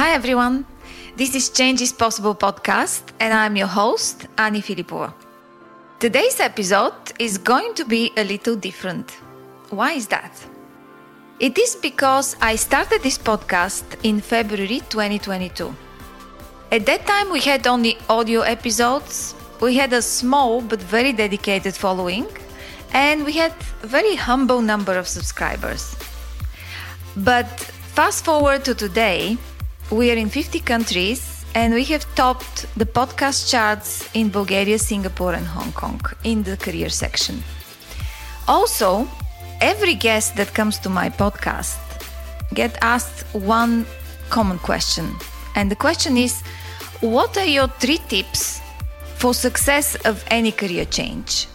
Hi, everyone. This is Change is Possible podcast, and I'm your host, Ani Filipova. Today's episode is going to be a little different. Why is that? It is because I started this podcast in February 2022. At that time, we had only audio episodes, we had a small but very dedicated following, and we had a very humble number of subscribers. But fast forward to today, we are in 50 countries and we have topped the podcast charts in Bulgaria, Singapore, and Hong Kong in the career section. Also, every guest that comes to my podcast get asked one common question. And the question is, what are your three tips for success of any career change?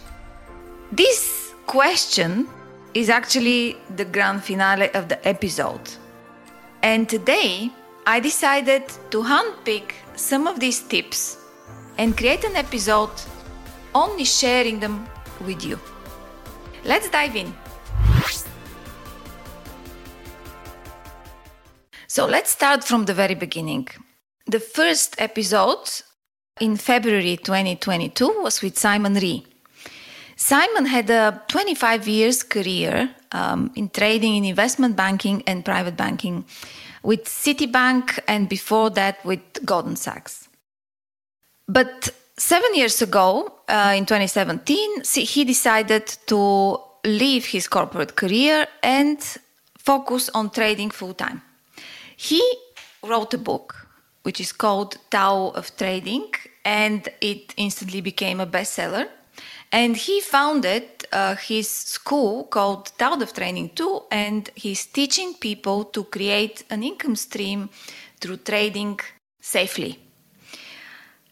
This question is actually the grand finale of the episode. And today I decided to handpick some of these tips and create an episode only sharing them with you. Let's dive in. So let's start from the very beginning. The first episode in February 2022 was with Simon Ree. Simon had a 25 years career um, in trading, in investment banking, and private banking with Citibank and before that with Goldman Sachs. But seven years ago, uh, in 2017, he decided to leave his corporate career and focus on trading full time. He wrote a book which is called Tao of Trading, and it instantly became a bestseller. And he founded uh, his school called Tao of Trading 2, and he's teaching people to create an income stream through trading safely.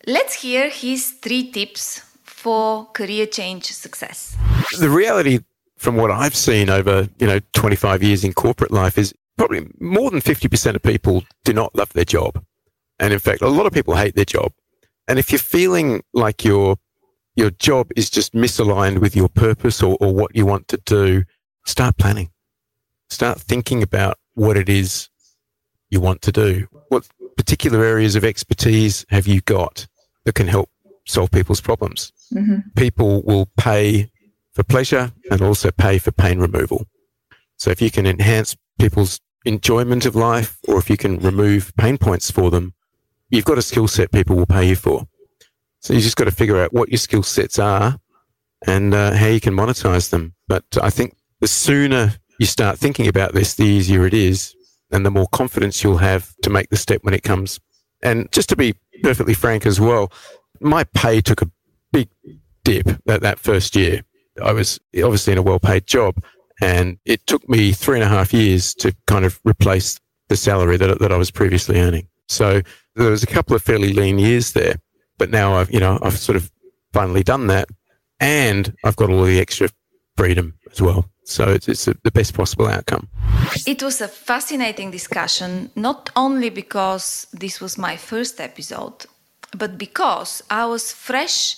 Let's hear his three tips for career change success. The reality from what I've seen over, you know, 25 years in corporate life is probably more than 50% of people do not love their job. And in fact, a lot of people hate their job. And if you're feeling like you're your job is just misaligned with your purpose or, or what you want to do, start planning. Start thinking about what it is you want to do. What particular areas of expertise have you got that can help solve people's problems? Mm-hmm. People will pay for pleasure and also pay for pain removal. So if you can enhance people's enjoyment of life or if you can remove pain points for them, you've got a skill set people will pay you for. So you just got to figure out what your skill sets are and uh, how you can monetize them. But I think the sooner you start thinking about this, the easier it is and the more confidence you'll have to make the step when it comes. And just to be perfectly frank as well, my pay took a big dip that, that first year. I was obviously in a well paid job and it took me three and a half years to kind of replace the salary that, that I was previously earning. So there was a couple of fairly lean years there. But now I've, you know, I've sort of finally done that and I've got all the extra freedom as well. So it's, it's a, the best possible outcome. It was a fascinating discussion, not only because this was my first episode, but because I was fresh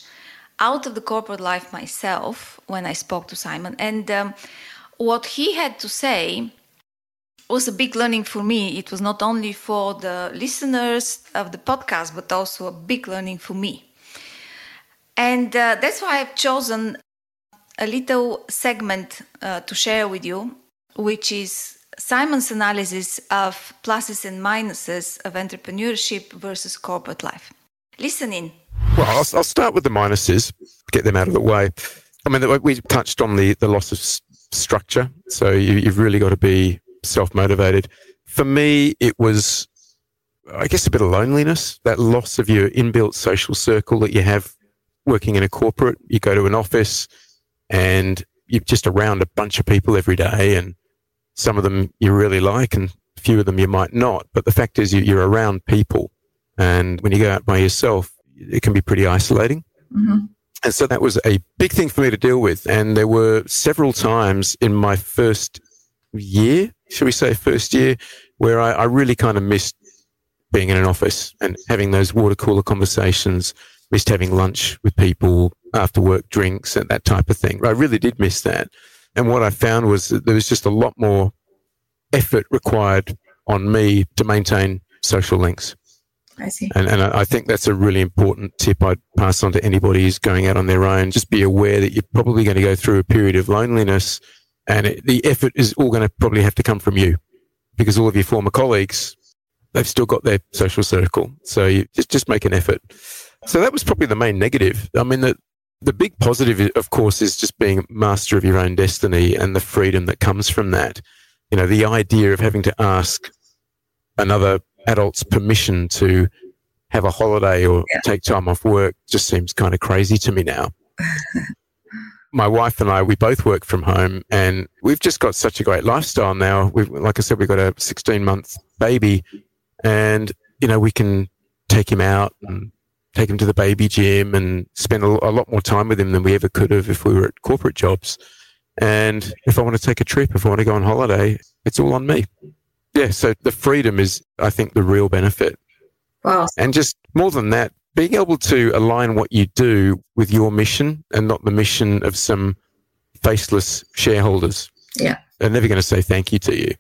out of the corporate life myself when I spoke to Simon. And um, what he had to say was a big learning for me. It was not only for the listeners of the podcast, but also a big learning for me. And uh, that's why I've chosen a little segment uh, to share with you, which is Simon's analysis of pluses and minuses of entrepreneurship versus corporate life. Listen in. Well, I'll, I'll start with the minuses, get them out of the way. I mean, we touched on the, the loss of s- structure. So you, you've really got to be self motivated. For me, it was, I guess, a bit of loneliness, that loss of your inbuilt social circle that you have working in a corporate. You go to an office and you're just around a bunch of people every day, and some of them you really like, and a few of them you might not. But the fact is, you're around people. And when you go out by yourself, it can be pretty isolating. Mm-hmm. And so that was a big thing for me to deal with. And there were several times in my first year, should we say, first year, where I, I really kind of missed being in an office and having those water cooler conversations, missed having lunch with people after work drinks and that type of thing. I really did miss that. And what I found was that there was just a lot more effort required on me to maintain social links. I see. And, and I think that's a really important tip I'd pass on to anybody who's going out on their own. Just be aware that you're probably going to go through a period of loneliness and it, the effort is all going to probably have to come from you because all of your former colleagues, they've still got their social circle. So you just, just make an effort. So that was probably the main negative. I mean, the, the big positive, of course, is just being master of your own destiny and the freedom that comes from that. You know, the idea of having to ask another adult's permission to have a holiday or yeah. take time off work just seems kind of crazy to me now. My wife and I, we both work from home and we've just got such a great lifestyle now. We've, like I said, we've got a 16 month baby and, you know, we can take him out and take him to the baby gym and spend a, a lot more time with him than we ever could have if we were at corporate jobs. And if I want to take a trip, if I want to go on holiday, it's all on me yeah, so the freedom is, I think, the real benefit. Wow. And just more than that, being able to align what you do with your mission and not the mission of some faceless shareholders. Yeah. They're never going to say thank you to you.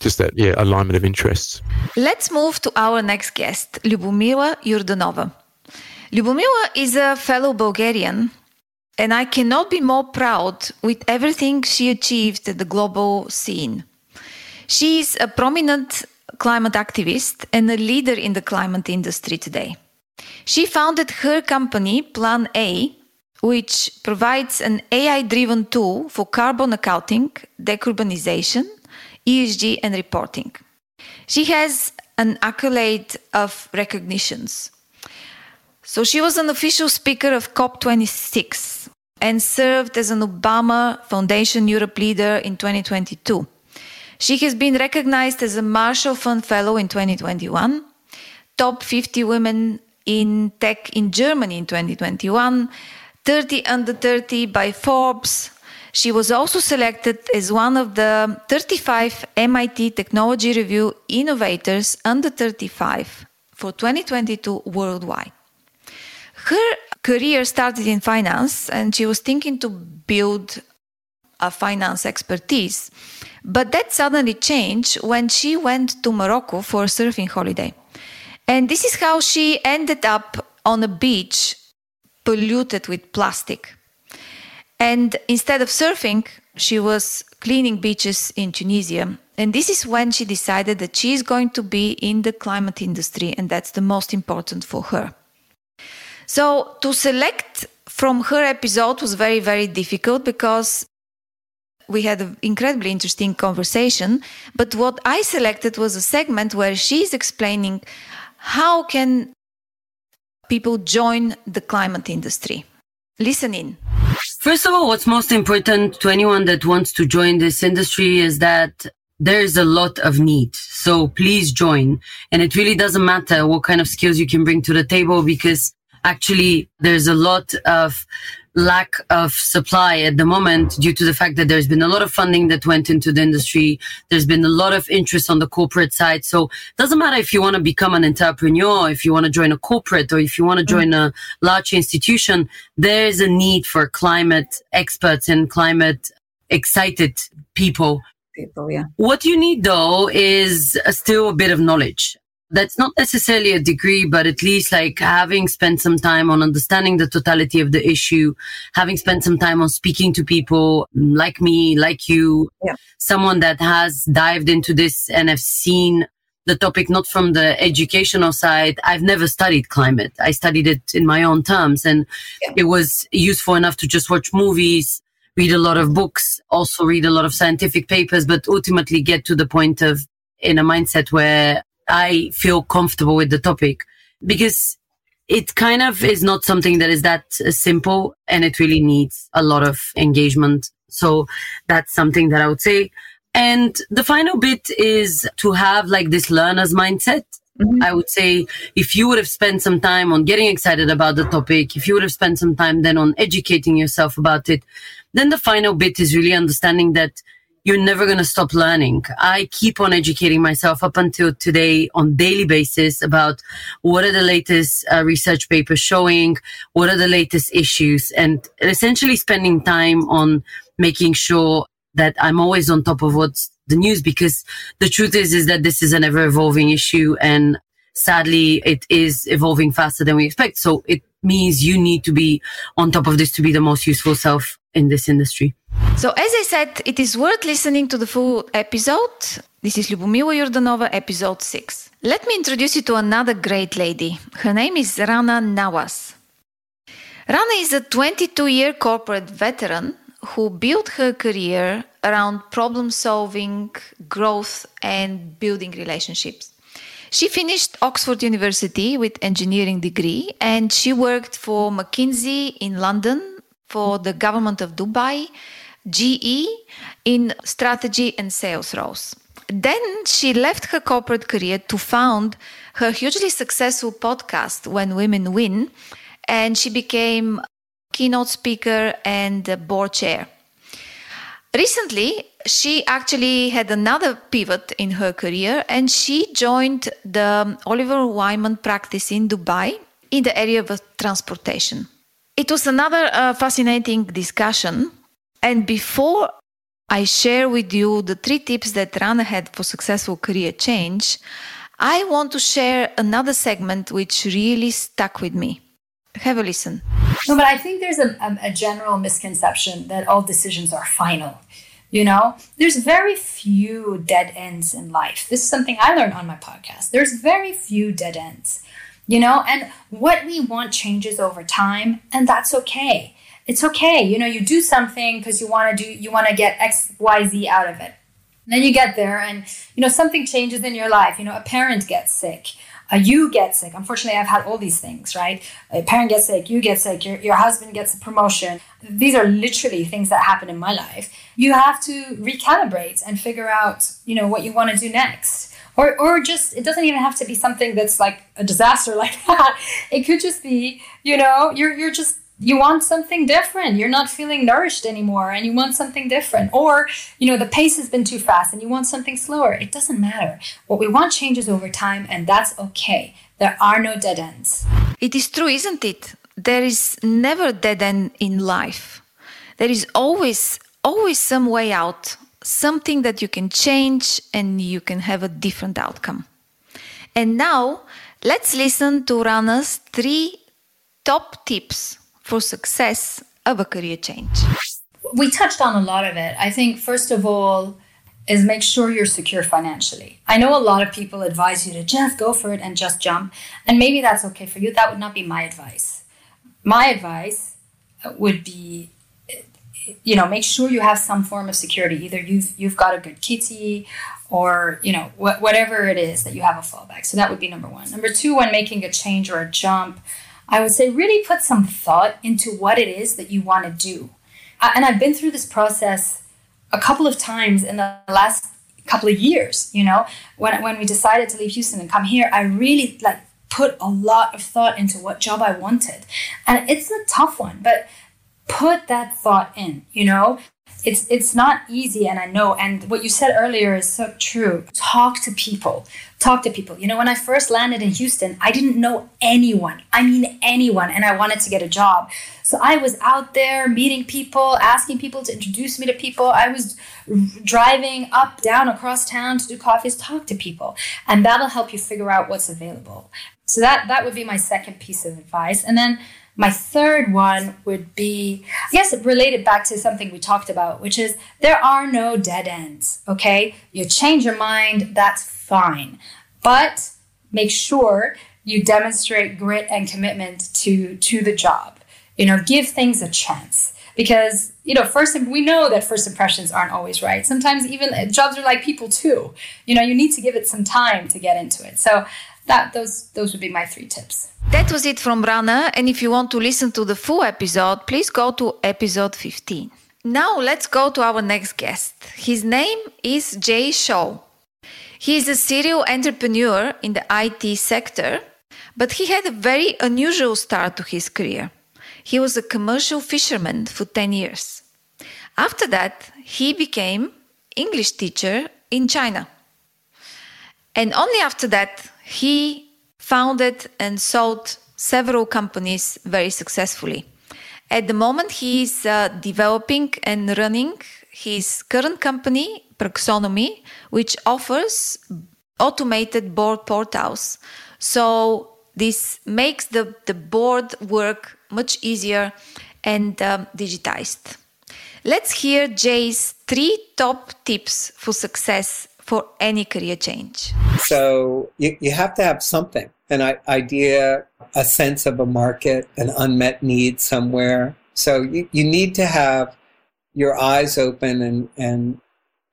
Just that, yeah, alignment of interests. Let's move to our next guest, Lubomila Jordanova. Lyubomira is a fellow Bulgarian, and I cannot be more proud with everything she achieved at the global scene. She is a prominent climate activist and a leader in the climate industry today. She founded her company, Plan A, which provides an AI driven tool for carbon accounting, decarbonization, ESG, and reporting. She has an accolade of recognitions. So she was an official speaker of COP26 and served as an Obama Foundation Europe leader in 2022. She has been recognized as a Marshall Fund Fellow in 2021, top 50 women in tech in Germany in 2021, 30 under 30 by Forbes. She was also selected as one of the 35 MIT Technology Review Innovators under 35 for 2022 worldwide. Her career started in finance and she was thinking to build a finance expertise. But that suddenly changed when she went to Morocco for a surfing holiday. And this is how she ended up on a beach polluted with plastic. And instead of surfing, she was cleaning beaches in Tunisia. And this is when she decided that she is going to be in the climate industry, and that's the most important for her. So, to select from her episode was very, very difficult because we had an incredibly interesting conversation. But what I selected was a segment where she's explaining how can people join the climate industry. Listen in. First of all, what's most important to anyone that wants to join this industry is that there is a lot of need. So please join. And it really doesn't matter what kind of skills you can bring to the table because actually there's a lot of lack of supply at the moment due to the fact that there's been a lot of funding that went into the industry. There's been a lot of interest on the corporate side. So it doesn't matter if you want to become an entrepreneur, if you want to join a corporate or if you want to mm-hmm. join a large institution, there is a need for climate experts and climate excited people. People, yeah. What you need though is still a bit of knowledge that's not necessarily a degree, but at least like having spent some time on understanding the totality of the issue, having spent some time on speaking to people like me, like you, yeah. someone that has dived into this and have seen the topic not from the educational side. I've never studied climate. I studied it in my own terms and yeah. it was useful enough to just watch movies, read a lot of books, also read a lot of scientific papers, but ultimately get to the point of in a mindset where I feel comfortable with the topic because it kind of is not something that is that simple and it really needs a lot of engagement. So that's something that I would say. And the final bit is to have like this learner's mindset. Mm-hmm. I would say if you would have spent some time on getting excited about the topic, if you would have spent some time then on educating yourself about it, then the final bit is really understanding that you're never going to stop learning. I keep on educating myself up until today on daily basis about what are the latest uh, research papers showing, what are the latest issues, and essentially spending time on making sure that I'm always on top of what's the news because the truth is, is that this is an ever evolving issue and sadly it is evolving faster than we expect. So it means you need to be on top of this to be the most useful self in this industry. So, as I said, it is worth listening to the full episode. This is Lubomila Jordanova, episode 6. Let me introduce you to another great lady. Her name is Rana Nawas. Rana is a 22 year corporate veteran who built her career around problem solving, growth, and building relationships. She finished Oxford University with engineering degree and she worked for McKinsey in London, for the government of Dubai, GE in strategy and sales roles. Then she left her corporate career to found her hugely successful podcast When Women Win and she became keynote speaker and board chair. Recently, she actually had another pivot in her career and she joined the Oliver Wyman practice in Dubai in the area of transportation. It was another uh, fascinating discussion. And before I share with you the three tips that Rana had for successful career change, I want to share another segment which really stuck with me. Have a listen. No, but I think there's a, a general misconception that all decisions are final. You know, there's very few dead ends in life. This is something I learned on my podcast. There's very few dead ends, you know, and what we want changes over time, and that's okay. It's okay. You know, you do something because you want to do, you want to get X, Y, Z out of it. And then you get there, and, you know, something changes in your life. You know, a parent gets sick uh, you get sick. Unfortunately, I've had all these things, right? A parent gets sick, you get sick, your, your husband gets a promotion. These are literally things that happen in my life. You have to recalibrate and figure out, you know, what you want to do next. Or, or just, it doesn't even have to be something that's like a disaster like that. It could just be, you know, you're, you're just you want something different. You're not feeling nourished anymore and you want something different. Or you know the pace has been too fast and you want something slower. It doesn't matter. What we want changes over time and that's okay. There are no dead ends. It is true isn't it? There is never dead end in life. There is always always some way out something that you can change and you can have a different outcome. And now let's listen to Rana's three top tips for success of a career change? We touched on a lot of it. I think, first of all, is make sure you're secure financially. I know a lot of people advise you to just go for it and just jump, and maybe that's okay for you. That would not be my advice. My advice would be you know make sure you have some form of security either you've you've got a good kitty or you know wh- whatever it is that you have a fallback so that would be number one number two when making a change or a jump I would say really put some thought into what it is that you want to do. Uh, and I've been through this process a couple of times in the last couple of years, you know, when, when we decided to leave Houston and come here, I really like put a lot of thought into what job I wanted. And it's a tough one, but put that thought in, you know, it's it's not easy and i know and what you said earlier is so true. Talk to people. Talk to people. You know when i first landed in houston i didn't know anyone. I mean anyone and i wanted to get a job. So i was out there meeting people asking people to introduce me to people. I was driving up down across town to do coffees. Talk to people and that'll help you figure out what's available so that that would be my second piece of advice and then my third one would be, I guess, related back to something we talked about, which is there are no dead ends. Okay. You change your mind, that's fine. But make sure you demonstrate grit and commitment to, to the job. You know, give things a chance because you know first we know that first impressions aren't always right sometimes even jobs are like people too you know you need to give it some time to get into it so that those those would be my three tips. That was it from Rana, and if you want to listen to the full episode, please go to episode 15. Now let's go to our next guest. His name is Jay Shaw. He is a serial entrepreneur in the IT sector, but he had a very unusual start to his career. He was a commercial fisherman for 10 years. After that, he became English teacher in China. And only after that, he founded and sold several companies very successfully. At the moment, he is uh, developing and running his current company, Praxonomy, which offers automated board portals. So this makes the, the board work much easier and um, digitized. Let's hear Jay's three top tips for success for any career change. So you, you have to have something an idea, a sense of a market, an unmet need somewhere. So you, you need to have your eyes open and, and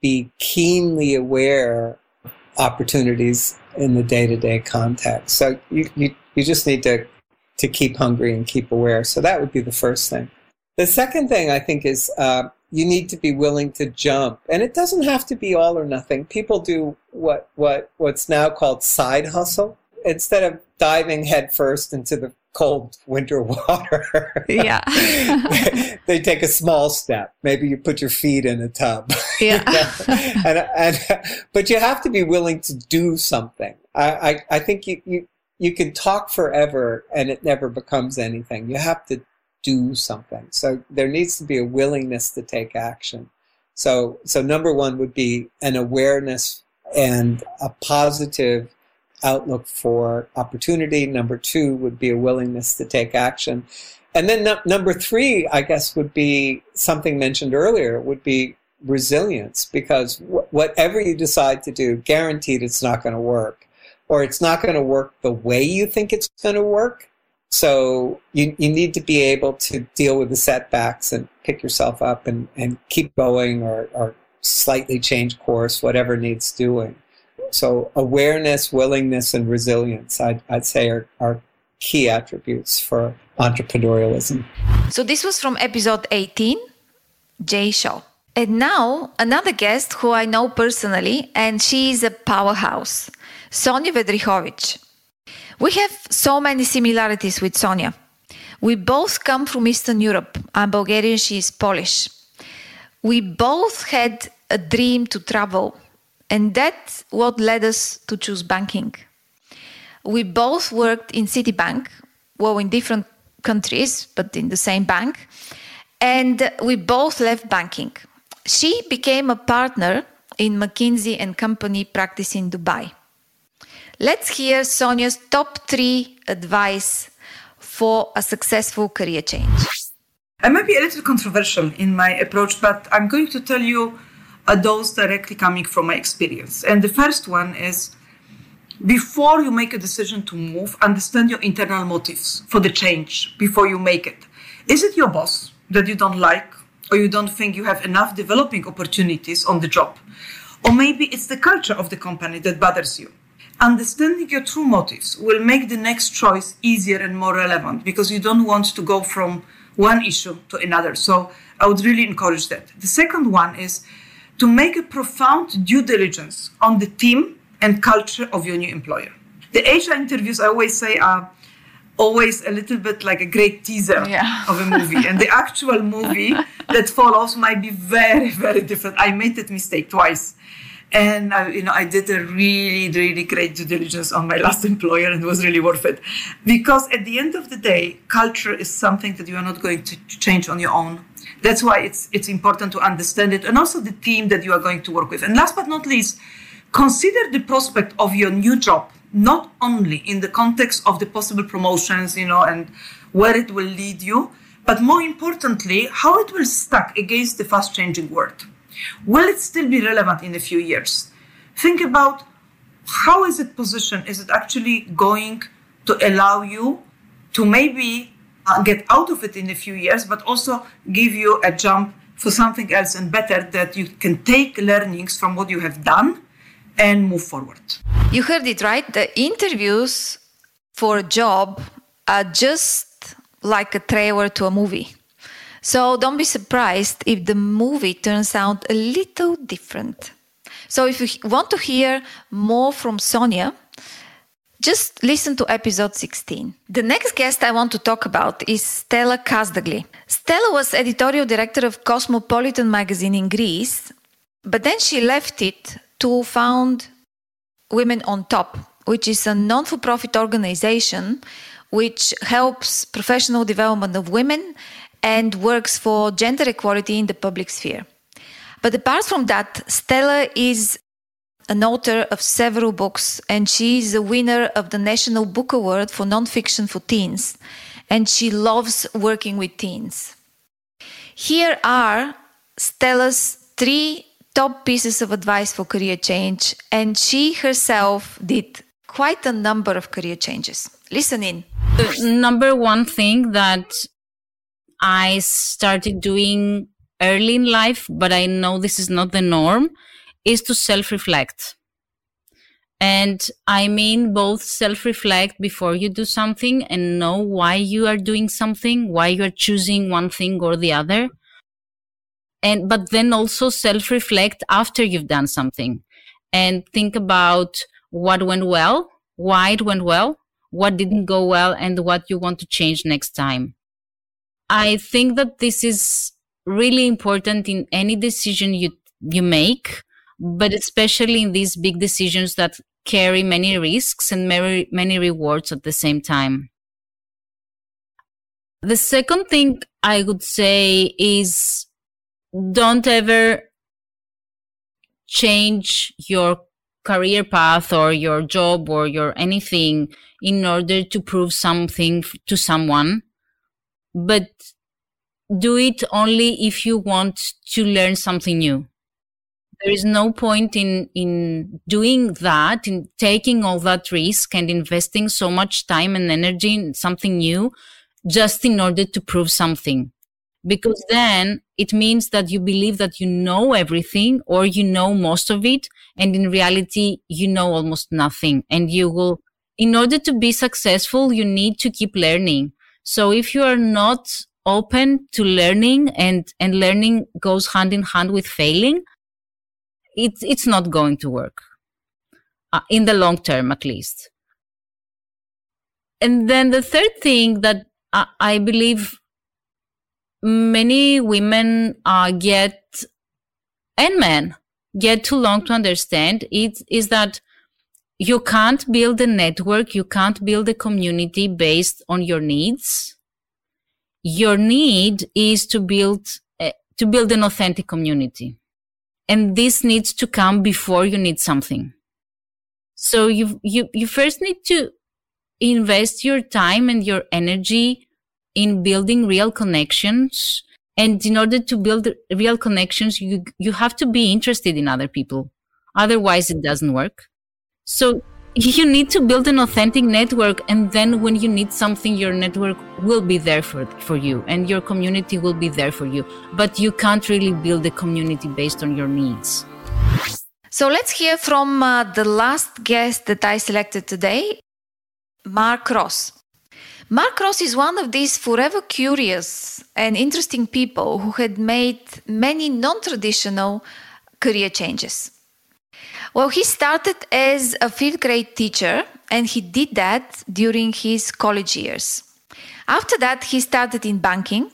be keenly aware opportunities in the day-to-day context. So you, you, you just need to, to keep hungry and keep aware. So that would be the first thing. The second thing I think is uh, you need to be willing to jump, and it doesn't have to be all or nothing. People do what what what's now called side hustle instead of diving headfirst into the cold winter water. Yeah. they take a small step. Maybe you put your feet in a tub. Yeah. and, and, but you have to be willing to do something. I, I, I think you, you, you can talk forever and it never becomes anything. You have to do something. So there needs to be a willingness to take action. So, so number one would be an awareness and a positive outlook for opportunity. Number two would be a willingness to take action. And then no, number three, I guess, would be something mentioned earlier, would be resilience, because wh- whatever you decide to do, guaranteed it's not going to work, or it's not going to work the way you think it's going to work. So you, you need to be able to deal with the setbacks and pick yourself up and, and keep going or, or slightly change course, whatever needs doing. So awareness, willingness, and resilience, I'd, I'd say are, are key attributes for entrepreneurialism. So this was from episode 18, Jay Shaw. And now another guest who I know personally, and she is a powerhouse, Sonia Wedrychowicz. We have so many similarities with Sonia. We both come from Eastern Europe. I'm Bulgarian, she is Polish. We both had a dream to travel, and that's what led us to choose banking. We both worked in Citibank, well, in different countries, but in the same bank, and we both left banking. She became a partner in McKinsey and Company practice in Dubai. Let's hear Sonia's top three advice for a successful career change. I might be a little controversial in my approach, but I'm going to tell you those directly coming from my experience. And the first one is before you make a decision to move, understand your internal motives for the change before you make it. Is it your boss that you don't like, or you don't think you have enough developing opportunities on the job? Or maybe it's the culture of the company that bothers you. Understanding your true motives will make the next choice easier and more relevant because you don't want to go from one issue to another. So I would really encourage that. The second one is to make a profound due diligence on the team and culture of your new employer. The HR interviews, I always say, are always a little bit like a great teaser yeah. of a movie. and the actual movie that follows might be very, very different. I made that mistake twice. And I, you know, I did a really, really great due diligence on my last employer, and it was really worth it. Because at the end of the day, culture is something that you are not going to change on your own. That's why it's it's important to understand it, and also the team that you are going to work with. And last but not least, consider the prospect of your new job not only in the context of the possible promotions, you know, and where it will lead you, but more importantly, how it will stack against the fast changing world. Will it still be relevant in a few years? Think about how is it positioned? Is it actually going to allow you to maybe uh, get out of it in a few years, but also give you a jump for something else and better that you can take learnings from what you have done and move forward. You heard it right. The interviews for a job are just like a trailer to a movie. So don't be surprised if the movie turns out a little different. So if you want to hear more from Sonia, just listen to episode 16. The next guest I want to talk about is Stella Kasdagli. Stella was editorial director of Cosmopolitan magazine in Greece, but then she left it to found Women on Top, which is a non for profit organization which helps professional development of women and works for gender equality in the public sphere. But apart from that, Stella is an author of several books, and she is a winner of the National Book Award for Nonfiction for Teens, and she loves working with teens. Here are Stella's three top pieces of advice for career change, and she herself did quite a number of career changes. Listen in. The number one thing that I started doing early in life, but I know this is not the norm, is to self reflect. And I mean both self reflect before you do something and know why you are doing something, why you are choosing one thing or the other. And, but then also self reflect after you've done something and think about what went well, why it went well, what didn't go well, and what you want to change next time. I think that this is really important in any decision you, you make but especially in these big decisions that carry many risks and many, many rewards at the same time. The second thing I would say is don't ever change your career path or your job or your anything in order to prove something to someone, but do it only if you want to learn something new. There is no point in in doing that in taking all that risk and investing so much time and energy in something new just in order to prove something. Because then it means that you believe that you know everything or you know most of it and in reality you know almost nothing. And you will in order to be successful you need to keep learning so if you are not open to learning and and learning goes hand in hand with failing it's it's not going to work uh, in the long term at least. And then the third thing that I, I believe many women uh, get and men get too long to understand it is that you can't build a network you can't build a community based on your needs your need is to build uh, to build an authentic community and this needs to come before you need something. So you, you, you first need to invest your time and your energy in building real connections. And in order to build real connections, you, you have to be interested in other people. Otherwise, it doesn't work. So you need to build an authentic network and then when you need something your network will be there for, for you and your community will be there for you. But you can't really build a community based on your needs. So let's hear from uh, the last guest that i selected today mark ross. Mark ross is one of these forever curious and interesting people who had made many non-traditional career changes well, he started as a fifth grade teacher and he did that during his college years. After that, he started in banking.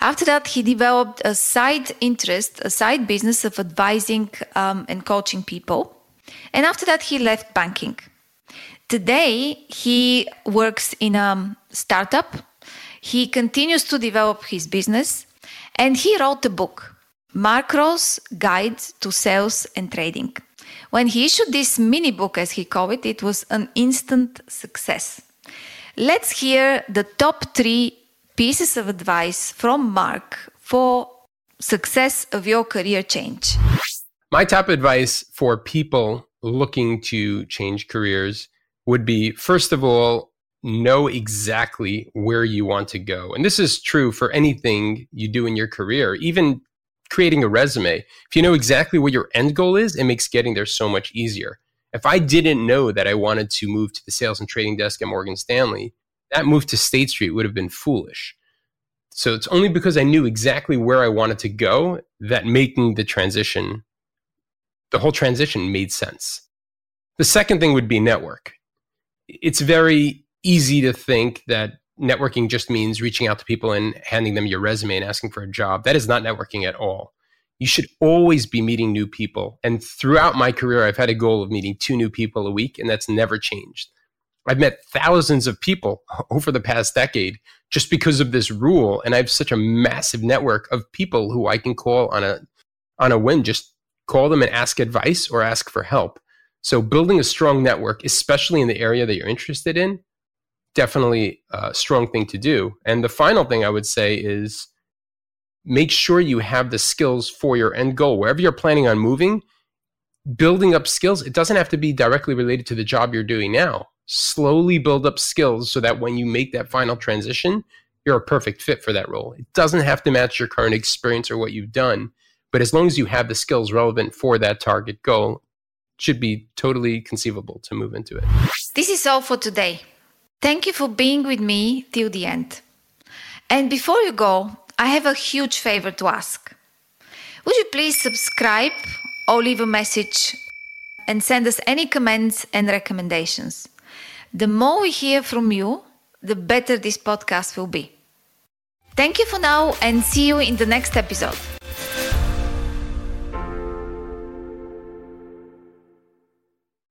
After that, he developed a side interest, a side business of advising um, and coaching people. And after that, he left banking. Today, he works in a startup. He continues to develop his business and he wrote a book, Mark Guide to Sales and Trading. When he issued this mini book, as he called it, it was an instant success. Let's hear the top three pieces of advice from Mark for success of your career change. My top advice for people looking to change careers would be first of all, know exactly where you want to go. And this is true for anything you do in your career, even creating a resume, if you know exactly what your end goal is, it makes getting there so much easier. If I didn't know that I wanted to move to the sales and trading desk at Morgan Stanley, that move to State Street would have been foolish. So it's only because I knew exactly where I wanted to go that making the transition, the whole transition made sense. The second thing would be network. It's very easy to think that networking just means reaching out to people and handing them your resume and asking for a job. That is not networking at all. You should always be meeting new people. And throughout my career, I've had a goal of meeting two new people a week, and that's never changed. I've met thousands of people over the past decade just because of this rule. And I have such a massive network of people who I can call on a on a whim, just call them and ask advice or ask for help. So building a strong network, especially in the area that you're interested in, definitely a strong thing to do. And the final thing I would say is make sure you have the skills for your end goal. Wherever you're planning on moving, building up skills, it doesn't have to be directly related to the job you're doing now. Slowly build up skills so that when you make that final transition, you're a perfect fit for that role. It doesn't have to match your current experience or what you've done, but as long as you have the skills relevant for that target goal, should be totally conceivable to move into it. This is all for today. Thank you for being with me till the end. And before you go, I have a huge favor to ask. Would you please subscribe or leave a message and send us any comments and recommendations? The more we hear from you, the better this podcast will be. Thank you for now and see you in the next episode.